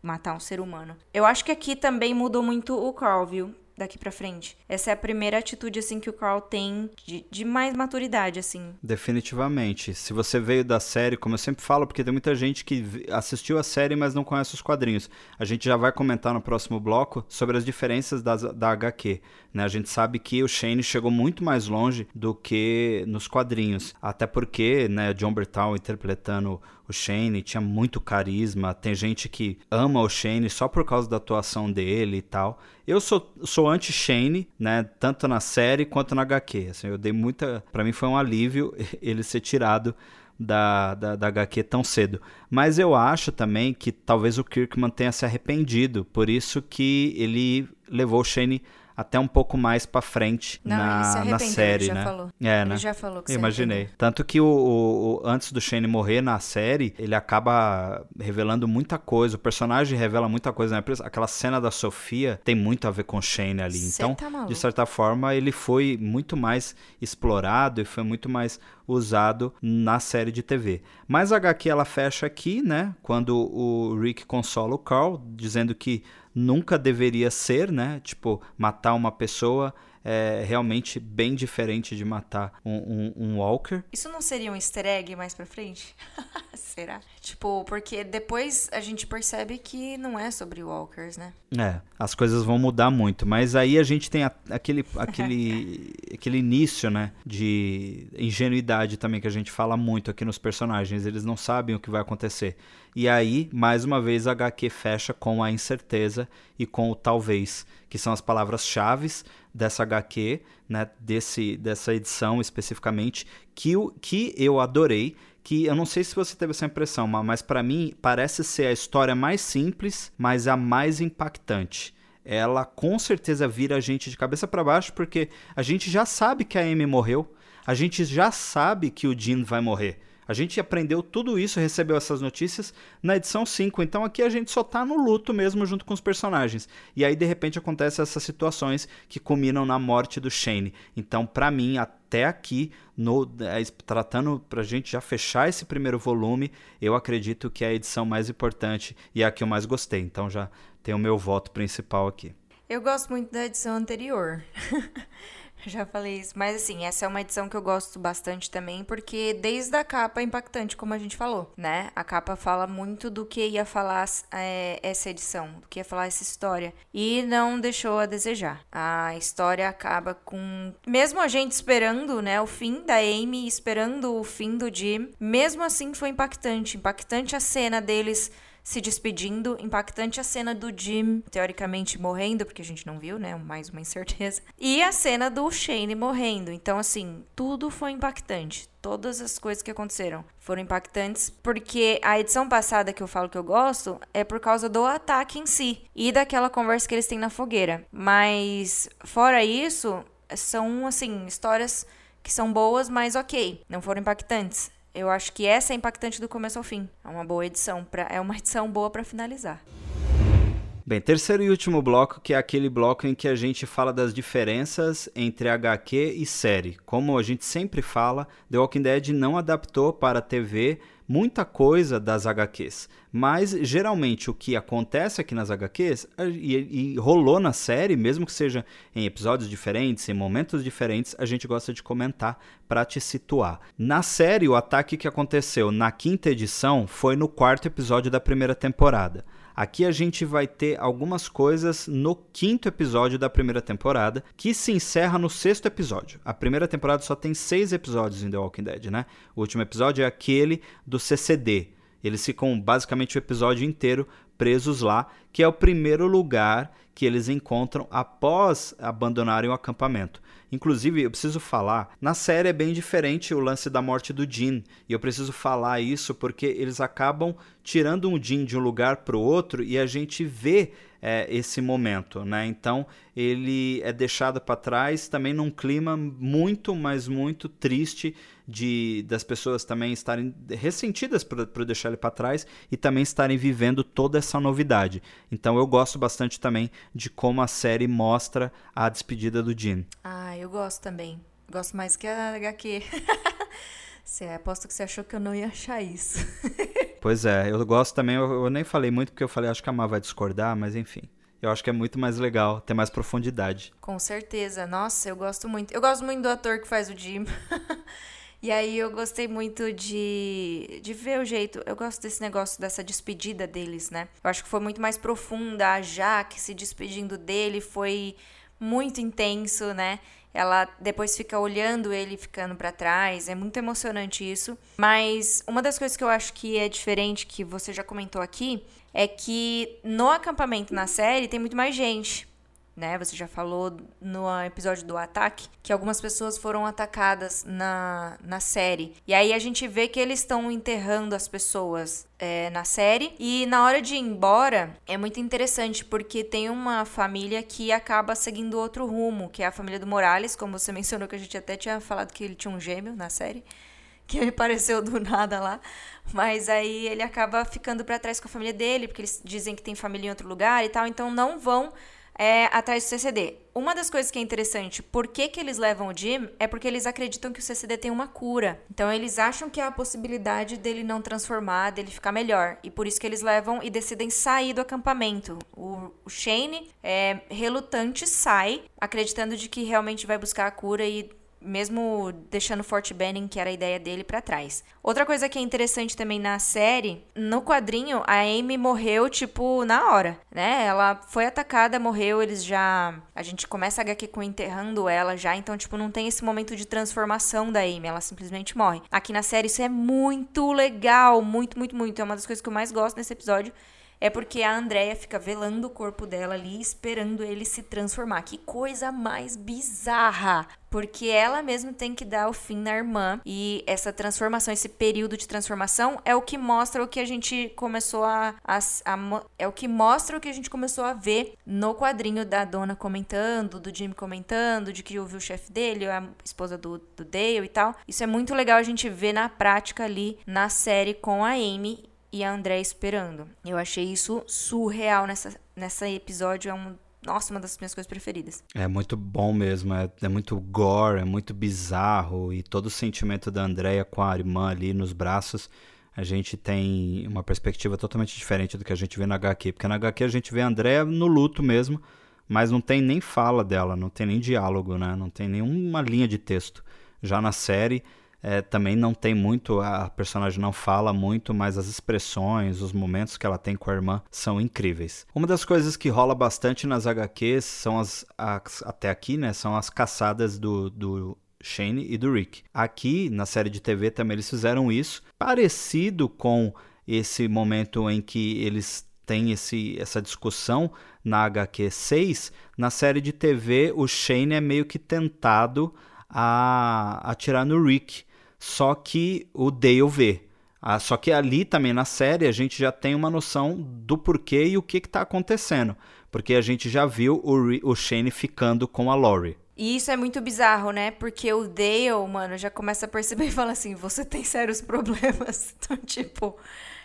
matar um ser humano. Eu acho que aqui também mudou muito o Carl, viu? Daqui para frente. Essa é a primeira atitude, assim, que o Carl tem de, de, mais maturidade, assim. Definitivamente. Se você veio da série, como eu sempre falo, porque tem muita gente que assistiu a série, mas não conhece os quadrinhos. A gente já vai comentar no próximo bloco sobre as diferenças das, da HQ. Né? A gente sabe que o Shane chegou muito mais longe do que nos quadrinhos. Até porque, né, John Bertal interpretando o Shane, tinha muito carisma. Tem gente que ama o Shane só por causa da atuação dele e tal. Eu sou, sou anti-Shane, né? Tanto na série quanto na HQ. Assim, eu dei muita. para mim foi um alívio [LAUGHS] ele ser tirado da, da, da HQ tão cedo. Mas eu acho também que talvez o Kirkman tenha se arrependido. Por isso que ele levou o Shane até um pouco mais para frente Não, na, na série, ele já né? Falou. É, ele né? já falou que Imaginei. Tanto que o, o, o, antes do Shane morrer na série, ele acaba revelando muita coisa. O personagem revela muita coisa, né? Aquela cena da Sofia tem muito a ver com o Shane ali. Cê então, tá de certa forma, ele foi muito mais explorado e foi muito mais usado na série de TV. Mas a HQ ela fecha aqui, né? Quando o Rick consola o Carl, dizendo que nunca deveria ser, né? Tipo, matar uma pessoa é realmente bem diferente de matar um, um, um, Walker. Isso não seria um easter egg mais pra frente? [LAUGHS] Será? Tipo, porque depois a gente percebe que não é sobre Walkers, né? É, as coisas vão mudar muito, mas aí a gente tem a, aquele, aquele, [LAUGHS] aquele início, né, de ingenuidade também que a gente fala muito aqui nos personagens, eles não sabem o que vai acontecer. E aí, mais uma vez, a HQ fecha com a incerteza e com o talvez, que são as palavras-chave dessa HQ, né, desse, dessa edição especificamente, que, que eu adorei, que eu não sei se você teve essa impressão, mas para mim parece ser a história mais simples, mas a mais impactante. Ela com certeza vira a gente de cabeça para baixo, porque a gente já sabe que a Amy morreu, a gente já sabe que o Jean vai morrer. A gente aprendeu tudo isso, recebeu essas notícias na edição 5. Então aqui a gente só tá no luto mesmo junto com os personagens. E aí de repente acontecem essas situações que culminam na morte do Shane. Então para mim até aqui no é, tratando pra gente já fechar esse primeiro volume, eu acredito que é a edição mais importante e é a que eu mais gostei. Então já tenho o meu voto principal aqui. Eu gosto muito da edição anterior. [LAUGHS] [LAUGHS] já falei isso. Mas assim, essa é uma edição que eu gosto bastante também, porque desde a capa é impactante, como a gente falou, né? A capa fala muito do que ia falar é, essa edição, do que ia falar essa história. E não deixou a desejar. A história acaba com. Mesmo a gente esperando, né, o fim da Amy, esperando o fim do Jim, mesmo assim foi impactante. Impactante a cena deles se despedindo. Impactante a cena do Jim, teoricamente, morrendo, porque a gente não viu, né? Mais uma incerteza. E a cena do Shane morrendo. Então, assim, tudo foi impactante. Todas as coisas que aconteceram foram impactantes, porque a edição passada que eu falo que eu gosto é por causa do ataque em si e daquela conversa que eles têm na fogueira. Mas, fora isso, são, assim, histórias que são boas, mas ok, não foram impactantes. Eu acho que essa é impactante do começo ao fim. É uma boa edição, pra, é uma [LAUGHS] edição boa para finalizar. Bem, terceiro e último bloco, que é aquele bloco em que a gente fala das diferenças entre HQ e série. Como a gente sempre fala, The Walking Dead não adaptou para a TV muita coisa das HQs. Mas geralmente o que acontece aqui nas HQs e, e, rolou na série, mesmo que seja em episódios diferentes, em momentos diferentes, a gente gosta de comentar para te situar. Na série, o ataque que aconteceu na quinta edição foi no quarto episódio da primeira temporada. Aqui a gente vai ter algumas coisas no quinto episódio da primeira temporada, que se encerra no sexto episódio. A primeira temporada só tem seis episódios em The Walking Dead, né? O último episódio é aquele do CCD. Eles ficam basicamente o episódio inteiro presos lá, que é o primeiro lugar que eles encontram após abandonarem o acampamento. Inclusive, eu preciso falar, na série é bem diferente o lance da morte do Jean, e eu preciso falar isso porque eles acabam tirando um Jean de um lugar para o outro e a gente vê é, esse momento, né? Então ele é deixado para trás também num clima muito, mas muito triste de das pessoas também estarem ressentidas por, por deixar ele para trás e também estarem vivendo toda essa novidade. Então eu gosto bastante também de como a série mostra a despedida do Jean. Ah, eu gosto também. Gosto mais que a HQ. [LAUGHS] Você aposto que você achou que eu não ia achar isso. [LAUGHS] pois é, eu gosto também, eu, eu, nem falei muito porque eu falei, acho que a Má vai discordar, mas enfim. Eu acho que é muito mais legal, ter mais profundidade. Com certeza. Nossa, eu gosto muito. Eu gosto muito do ator que faz o Jim. [LAUGHS] e aí eu gostei muito de, de ver o jeito. Eu gosto desse negócio, dessa despedida deles, né? Eu acho que foi muito mais profunda. A Jaque se despedindo dele foi muito intenso, né? Ela depois fica olhando ele ficando para trás. É muito emocionante isso. Mas uma das coisas que eu acho que é diferente, que você já comentou aqui, é que no acampamento na série tem muito mais gente né? Você já falou no episódio do ataque que algumas pessoas foram atacadas na, na série. E aí a gente vê que eles estão enterrando as pessoas é, na série. E na hora de ir embora, é muito interessante porque tem uma família que acaba seguindo outro rumo, que é a família do Morales, como você [LAUGHS] mencionou que a gente até tinha falado que ele tinha um gêmeo na série. Que [LAUGHS] apareceu do nada lá. Mas aí ele acaba ficando para trás com a família dele, porque eles dizem que tem família em outro lugar e tal. Então não vão é, atrás do CCD. Uma das coisas que é interessante, por que, que eles levam o Jim, é porque eles acreditam que o CCD tem uma cura. Então eles acham que há a possibilidade dele não transformar, dele ficar melhor. E por isso que eles levam e decidem sair do acampamento. O, o Shane, é, relutante, sai, acreditando de que realmente vai buscar a cura e mesmo deixando Fort Benning, que era a ideia dele, para trás. Outra coisa que é interessante também na série, no quadrinho, a Amy morreu, tipo, na hora, né? Ela foi atacada, morreu, eles já... A gente começa a HQ com enterrando ela já, então, tipo, não tem esse momento de transformação da Amy, ela simplesmente morre. Aqui na série isso é muito legal, muito, muito, muito. É uma das coisas que eu mais gosto nesse episódio, é porque a Andrea fica velando o corpo dela ali, esperando ele se transformar. Que coisa mais bizarra! Porque ela mesma tem que dar o fim na irmã. E essa transformação, esse período de transformação, é o que mostra o que a gente começou a, a, a. é o que mostra o que a gente começou a ver no quadrinho da dona comentando, do Jim comentando, de que ouviu o chefe dele, a esposa do, do Dale e tal. Isso é muito legal a gente ver na prática ali na série com a Amy e a André esperando. Eu achei isso surreal nessa, nessa episódio. É um, nossa, uma das minhas coisas preferidas. É muito bom mesmo. É, é muito gore, é muito bizarro. E todo o sentimento da Andrea com a irmã ali nos braços. A gente tem uma perspectiva totalmente diferente do que a gente vê na HQ. Porque na HQ a gente vê a Andrea no luto mesmo, mas não tem nem fala dela, não tem nem diálogo, né? Não tem nenhuma linha de texto. Já na série é, também não tem muito, a personagem não fala muito, mas as expressões, os momentos que ela tem com a irmã são incríveis. Uma das coisas que rola bastante nas HQs são as, as até aqui, né, são as caçadas do, do Shane e do Rick. Aqui na série de TV também eles fizeram isso, parecido com esse momento em que eles têm esse, essa discussão na HQ 6. Na série de TV, o Shane é meio que tentado a atirar no Rick só que o Dale vê. Ah, só que ali também na série a gente já tem uma noção do porquê e o que está acontecendo. Porque a gente já viu o, o Shane ficando com a Lori. E isso é muito bizarro, né? Porque o Dale, mano, já começa a perceber e fala assim: você tem sérios problemas. [LAUGHS] Então, tipo,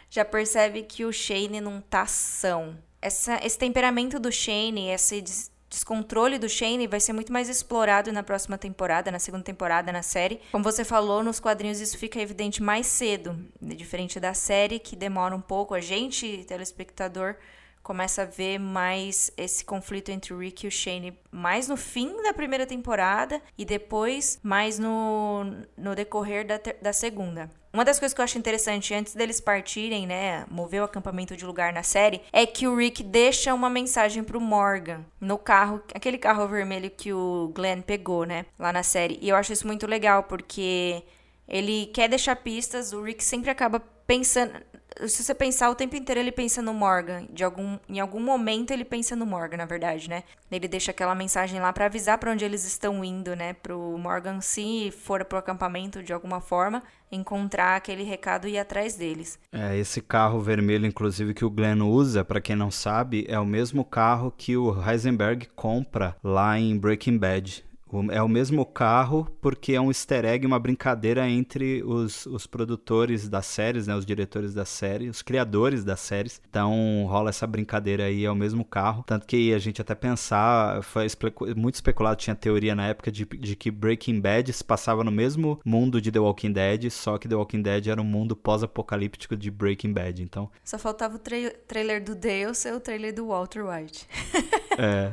já percebe que o Shane não tá são. Essa, esse temperamento do Shane, esse descontrole do Shane vai ser muito mais explorado na próxima temporada, na segunda temporada, na série. Como você falou, nos quadrinhos isso fica evidente mais cedo, diferente da série, que demora um pouco. A gente, telespectador, começa a ver mais esse conflito entre o Rick e o Shane mais no fim da primeira temporada e depois mais no, no decorrer da, da segunda. Uma das coisas que eu acho interessante antes deles partirem, né, mover o acampamento de lugar na série, é que o Rick deixa uma mensagem pro Morgan no carro, aquele carro vermelho que o Glenn pegou, né, lá na série. E eu acho isso muito legal porque ele quer deixar pistas, o Rick sempre acaba pensando, se você pensar o tempo inteiro, ele pensa no Morgan. De algum, em algum momento ele pensa no Morgan, na verdade, né? Ele deixa aquela mensagem lá para avisar para onde eles estão indo, né? Pro Morgan, se for pro acampamento de alguma forma, encontrar aquele recado e ir atrás deles. É, esse carro vermelho, inclusive, que o Glenn usa, para quem não sabe, é o mesmo carro que o Heisenberg compra lá em Breaking Bad. É o mesmo carro porque é um easter egg, uma brincadeira entre os, os produtores das séries, né, os diretores da série, os criadores das séries. Então rola essa brincadeira aí, é o mesmo carro. Tanto que a gente até pensar, foi muito especulado, tinha teoria na época de, de que Breaking Bad se passava no mesmo mundo de The Walking Dead, só que The Walking Dead era um mundo pós-apocalíptico de Breaking Bad. Então. Só faltava o tra trailer do Dale ser o trailer do Walter White. é.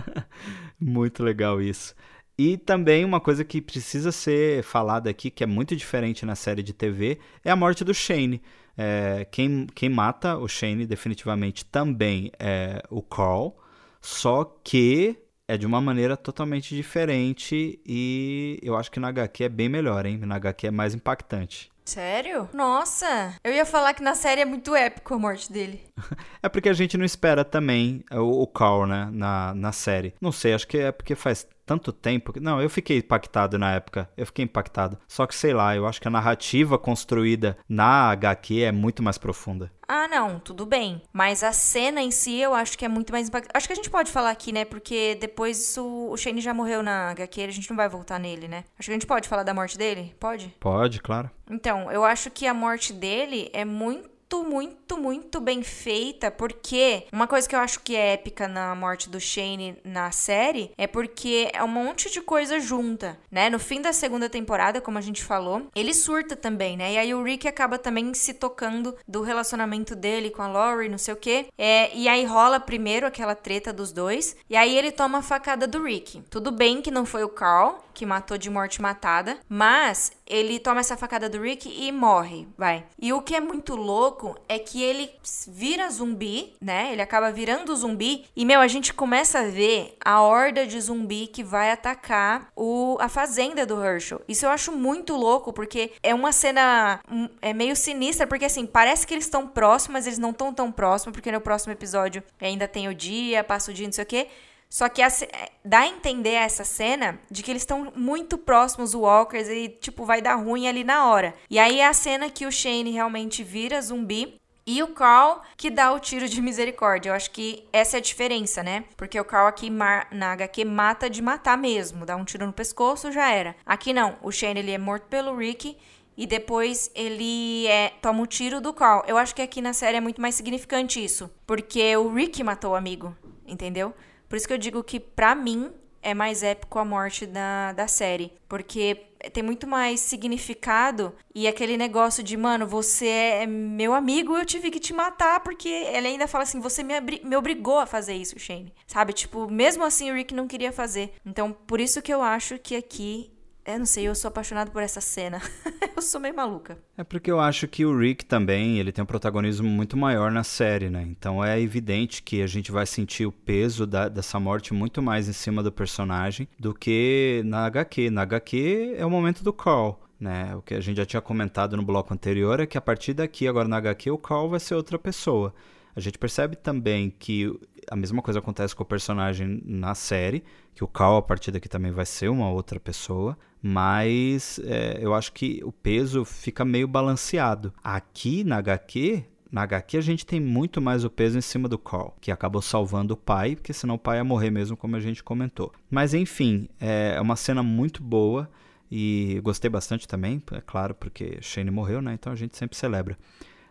[LAUGHS] muito legal isso. E também uma coisa que precisa ser falada aqui, que é muito diferente na série de TV, é a morte do Shane. É, quem, quem mata o Shane definitivamente também é o Carl, só que é de uma maneira totalmente diferente e eu acho que na HQ é bem melhor, hein? Na HQ é mais impactante. Sério? Nossa, eu ia falar que na série é muito épico a morte dele. [LAUGHS] é porque a gente não espera também o, o Carl, né, na, na série. Não sei, acho que é porque faz tanto tempo. Não, eu fiquei impactado na época. Eu fiquei impactado. Só que sei lá, eu acho que a narrativa construída na HQ é muito mais profunda. Ah, não, tudo bem. Mas a cena em si eu acho que é muito mais impactante. Acho que a gente pode falar aqui, né? Porque depois isso, o Shane já morreu na HQ, a gente não vai voltar nele, né? Acho que a gente pode falar da morte dele? Pode? Pode, claro. Então, eu acho que a morte dele é muito muito, muito, muito bem feita, porque uma coisa que eu acho que é épica na morte do Shane na série é porque é um monte de coisa junta, né? No fim da segunda temporada, como a gente falou, ele surta também, né? E aí o Rick acaba também se tocando do relacionamento dele com a Laurie, não sei o quê. É, e aí rola primeiro aquela treta dos dois, e aí ele toma a facada do Rick. Tudo bem que não foi o Carl que matou de morte matada, mas ele toma essa facada do Rick e morre, vai. E o que é muito louco é que ele vira zumbi, né? Ele acaba virando zumbi e, meu, a gente começa a ver a horda de zumbi que vai atacar o, a fazenda do Herschel. Isso eu acho muito louco, porque é uma cena hum, é meio sinistra, porque assim, parece que eles estão próximos, mas eles não estão tão próximos, porque no próximo episódio ainda tem o dia, passa o dia, não sei o quê. Só que a, é, dá a entender essa cena de que eles estão muito próximos, os Walkers, e tipo, vai dar ruim ali na hora. E aí é a cena que o Shane realmente vira zumbi. E o Carl que dá o tiro de misericórdia. Eu acho que essa é a diferença, né? Porque o Carl aqui na HQ mata de matar mesmo. Dá um tiro no pescoço, já era. Aqui não. O Shane ele é morto pelo Rick e depois ele é, toma o tiro do Carl. Eu acho que aqui na série é muito mais significante isso. Porque o Rick matou o amigo, entendeu? Por isso que eu digo que, pra mim, é mais épico a morte da, da série. Porque tem muito mais significado e aquele negócio de, mano, você é meu amigo, eu tive que te matar, porque ele ainda fala assim, você me, me obrigou a fazer isso, Shane. Sabe? Tipo, mesmo assim o Rick não queria fazer. Então, por isso que eu acho que aqui eu não sei, eu sou apaixonado por essa cena. [LAUGHS] eu sou meio maluca. É porque eu acho que o Rick também, ele tem um protagonismo muito maior na série, né? Então é evidente que a gente vai sentir o peso da, dessa morte muito mais em cima do personagem do que na HQ. Na HQ é o momento do Carl. Né? O que a gente já tinha comentado no bloco anterior é que a partir daqui, agora na HQ, o Carl vai ser outra pessoa. A gente percebe também que a mesma coisa acontece com o personagem na série, que o Carl a partir daqui também vai ser uma outra pessoa mas é, eu acho que o peso fica meio balanceado. Aqui na HQ, na HQ a gente tem muito mais o peso em cima do Carl, que acabou salvando o pai, porque senão o pai ia morrer mesmo, como a gente comentou. Mas enfim, é uma cena muito boa e gostei bastante também, é claro, porque Shane morreu, né? Então a gente sempre celebra.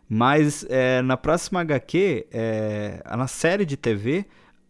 Mas é, na próxima HQ, é, na série de TV,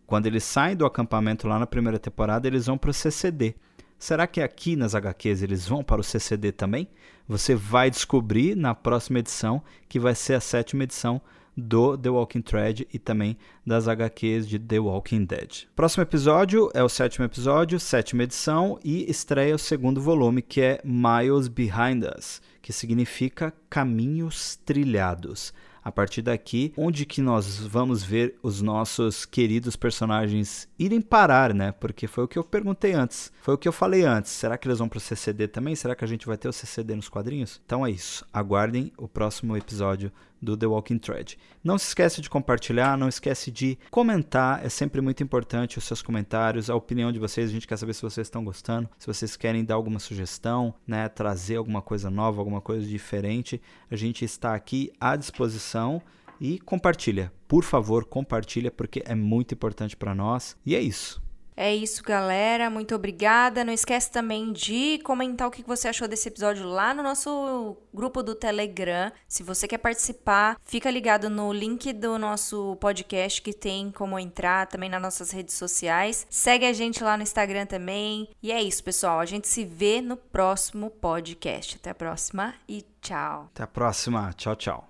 quando eles saem do acampamento lá na primeira temporada, eles vão para o CCD. Será que aqui nas HQs eles vão para o CCD também? Você vai descobrir na próxima edição, que vai ser a sétima edição do The Walking Thread e também das HQs de The Walking Dead. Próximo episódio é o sétimo episódio, sétima edição, e estreia o segundo volume, que é Miles Behind Us, que significa Caminhos Trilhados. A partir daqui, onde que nós vamos ver os nossos queridos personagens irem parar, né? Porque foi o que eu perguntei antes. Foi o que eu falei antes. Será que eles vão pro CCD também? Será que a gente vai ter o CCD nos quadrinhos? Então é isso. Aguardem o próximo episódio do The Walking Thread. Não se esquece de compartilhar, não esquece de comentar, é sempre muito importante os seus comentários, a opinião de vocês, a gente quer saber se vocês estão gostando, se vocês querem dar alguma sugestão, né, trazer alguma coisa nova, alguma coisa diferente, a gente está aqui à disposição e compartilha. Por favor, compartilha porque é muito importante para nós. E é isso. É isso, galera. Muito obrigada. Não esquece também de comentar o que você achou desse episódio lá no nosso grupo do Telegram. Se você quer participar, fica ligado no link do nosso podcast que tem como entrar também nas nossas redes sociais. Segue a gente lá no Instagram também. E é isso, pessoal. A gente se vê no próximo podcast. Até a próxima e tchau. Até a próxima. Tchau, tchau.